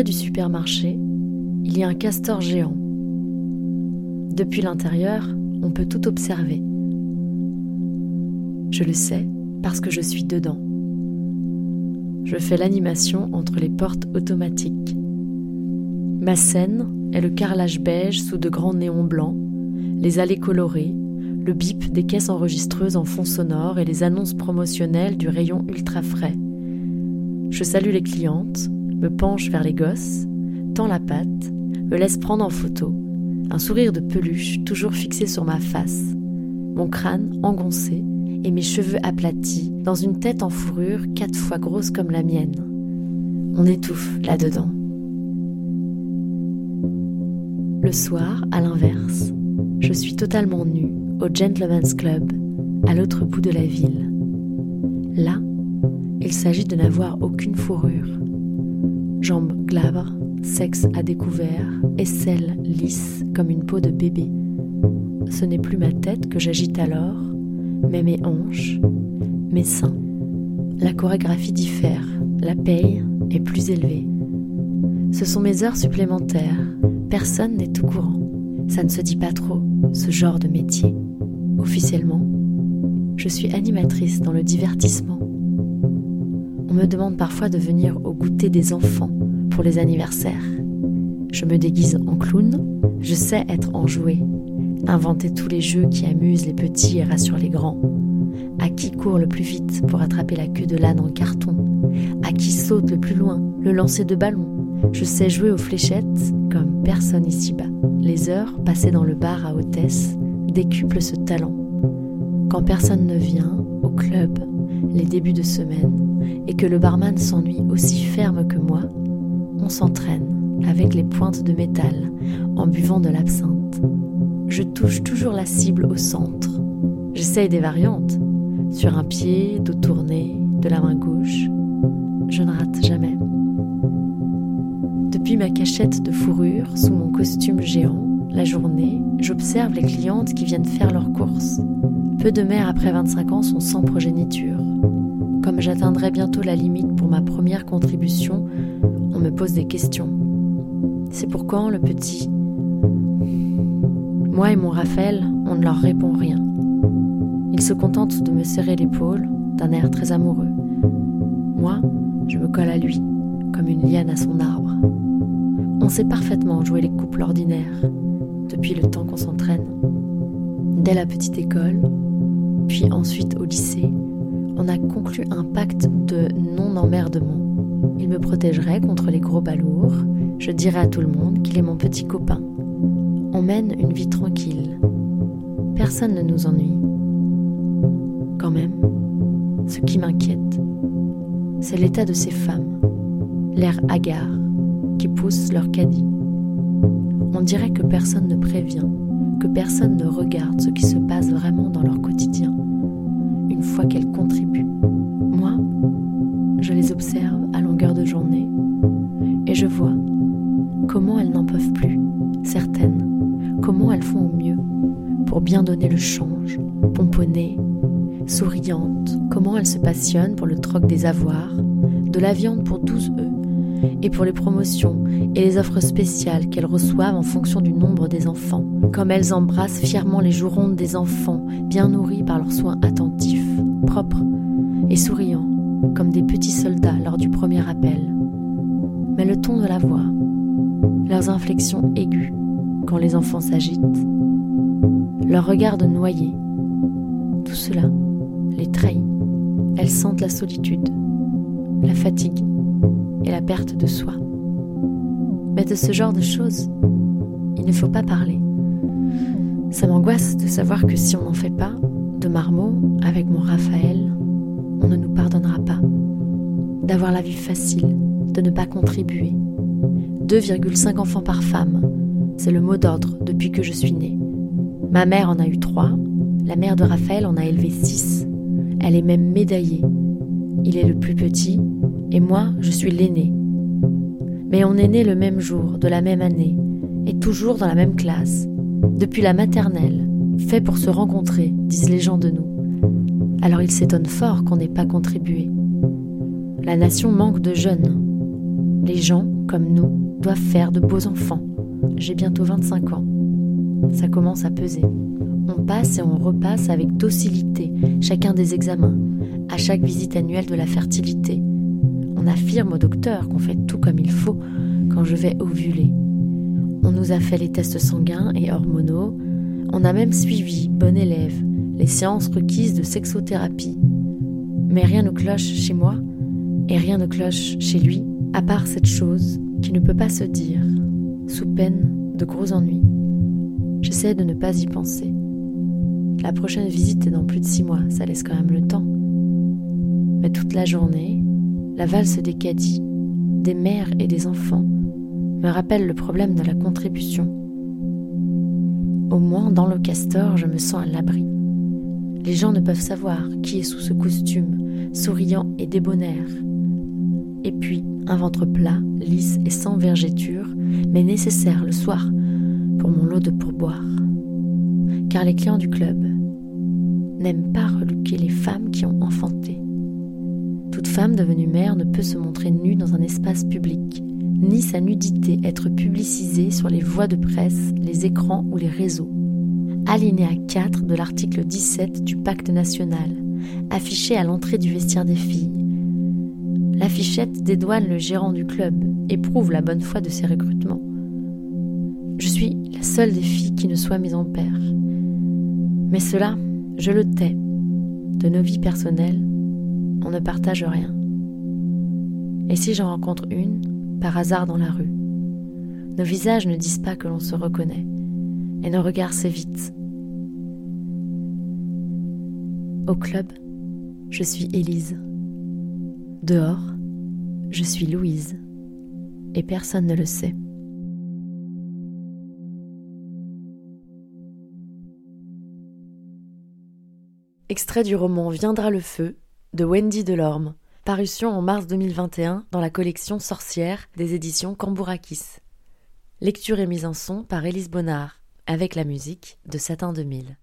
du supermarché, il y a un castor géant. Depuis l'intérieur, on peut tout observer. Je le sais parce que je suis dedans. Je fais l'animation entre les portes automatiques. Ma scène est le carrelage beige sous de grands néons blancs, les allées colorées, le bip des caisses enregistreuses en fond sonore et les annonces promotionnelles du rayon ultra frais. Je salue les clientes, me penche vers les gosses, tends la patte, me laisse prendre en photo, un sourire de peluche toujours fixé sur ma face, mon crâne engoncé et mes cheveux aplatis dans une tête en fourrure quatre fois grosse comme la mienne. On étouffe là-dedans. Le soir, à l'inverse, je suis totalement nue au Gentleman's Club, à l'autre bout de la ville. Là, il s'agit de n'avoir aucune fourrure. Jambes glabres, sexe à découvert, aisselle lisse comme une peau de bébé. Ce n'est plus ma tête que j'agite alors, mais mes hanches, mes seins. La chorégraphie diffère, la paye est plus élevée. Ce sont mes heures supplémentaires, personne n'est au courant. Ça ne se dit pas trop, ce genre de métier. Officiellement, je suis animatrice dans le divertissement. On me demande parfois de venir au goûter des enfants pour les anniversaires. Je me déguise en clown, je sais être enjouée, inventer tous les jeux qui amusent les petits et rassurent les grands. À qui court le plus vite pour attraper la queue de l'âne en carton? À qui saute le plus loin, le lancer de ballon? Je sais jouer aux fléchettes comme personne ici-bas. Les heures passées dans le bar à hôtesse décuplent ce talent. Quand personne ne vient au club, les débuts de semaine, et que le barman s'ennuie aussi ferme que moi, on s'entraîne avec les pointes de métal en buvant de l'absinthe. Je touche toujours la cible au centre. J'essaye des variantes. Sur un pied, dos tourné, de la main gauche. Je ne rate jamais. Depuis ma cachette de fourrure sous mon costume géant, la journée, j'observe les clientes qui viennent faire leurs courses. Peu de mères après 25 ans sont sans progéniture. Comme j'atteindrai bientôt la limite pour ma première contribution, on me pose des questions. C'est pour quand le petit? Moi et mon Raphaël, on ne leur répond rien. Ils se contentent de me serrer l'épaule d'un air très amoureux. Moi, je me colle à lui, comme une liane à son arbre. On sait parfaitement jouer les couples ordinaires, depuis le temps qu'on s'entraîne. Dès la petite école, puis ensuite au lycée, on a conclu un pacte de non-emmerdement il me protégerait contre les gros balourds. Je dirais à tout le monde qu'il est mon petit copain. On mène une vie tranquille. Personne ne nous ennuie. Quand même, ce qui m'inquiète, c'est l'état de ces femmes, l'air hagard, qui poussent leur caddie. On dirait que personne ne prévient, que personne ne regarde pour bien donner le change, pomponner, souriantes, comment elles se passionnent pour le troc des avoirs, de la viande pour 12 œufs et pour les promotions et les offres spéciales qu'elles reçoivent en fonction du nombre des enfants, comme elles embrassent fièrement les joues rondes des enfants, bien nourris par leurs soins attentifs, propres et souriants comme des petits soldats lors du premier appel. Mais le ton de la voix, leurs inflexions aiguës quand les enfants s'agitent, leur regard de noyé, tout cela les trahit. Elles sentent la solitude, la fatigue et la perte de soi. Mais de ce genre de choses, il ne faut pas parler. Ça m'angoisse de savoir que si on n'en fait pas, de marmot avec mon Raphaël, on ne nous pardonnera pas. D'avoir la vie facile, de ne pas contribuer. 2,5 enfants par femme, c'est le mot d'ordre depuis que je suis née. Ma mère en a eu trois, la mère de Raphaël en a élevé six. Elle est même médaillée. Il est le plus petit, et moi, je suis l'aîné. Mais on est né le même jour, de la même année, et toujours dans la même classe, depuis la maternelle, fait pour se rencontrer, disent les gens de nous alors il s'étonne fort qu'on n'ait pas contribué. La nation manque de jeunes. Les gens, comme nous, doivent faire de beaux enfants. J'ai bientôt 25 ans. Ça commence à peser. On passe et on repasse avec docilité chacun des examens, à chaque visite annuelle de la fertilité. On affirme au docteur qu'on fait tout comme il faut quand je vais ovuler. On nous a fait les tests sanguins et hormonaux. On a même suivi, bon élève, les séances requises de sexothérapie. Mais rien ne cloche chez moi et rien ne cloche chez lui, à part cette chose qui ne peut pas se dire, sous peine de gros ennuis. J'essaie de ne pas y penser. La prochaine visite est dans plus de six mois, ça laisse quand même le temps. Mais toute la journée, la valse des caddies, des mères et des enfants me rappelle le problème de la contribution. Au moins, dans le castor, je me sens à l'abri. Les gens ne peuvent savoir qui est sous ce costume, souriant et débonnaire. Et puis, un ventre plat, lisse et sans vergéture, mais nécessaire le soir pour mon lot de pourboire. Car les clients du club n'aiment pas reluquer les femmes qui ont enfanté. Toute femme devenue mère ne peut se montrer nue dans un espace public, ni sa nudité être publicisée sur les voies de presse, les écrans ou les réseaux. Alinéa 4 de l'article 17 du pacte national, affiché à l'entrée du vestiaire des filles. L'affichette dédouane le gérant du club et prouve la bonne foi de ses recrutements. Je suis la seule des filles qui ne soit mise en père. Mais cela, je le tais. De nos vies personnelles, on ne partage rien. Et si j'en rencontre une, par hasard dans la rue, nos visages ne disent pas que l'on se reconnaît, et nos regards s'évitent. Au club, je suis Élise. Dehors, je suis Louise. Et personne ne le sait. Extrait du roman Viendra le feu de Wendy Delorme, parution en mars 2021 dans la collection Sorcière des éditions Cambourakis. Lecture et mise en son par Élise Bonnard, avec la musique de Satin 2000.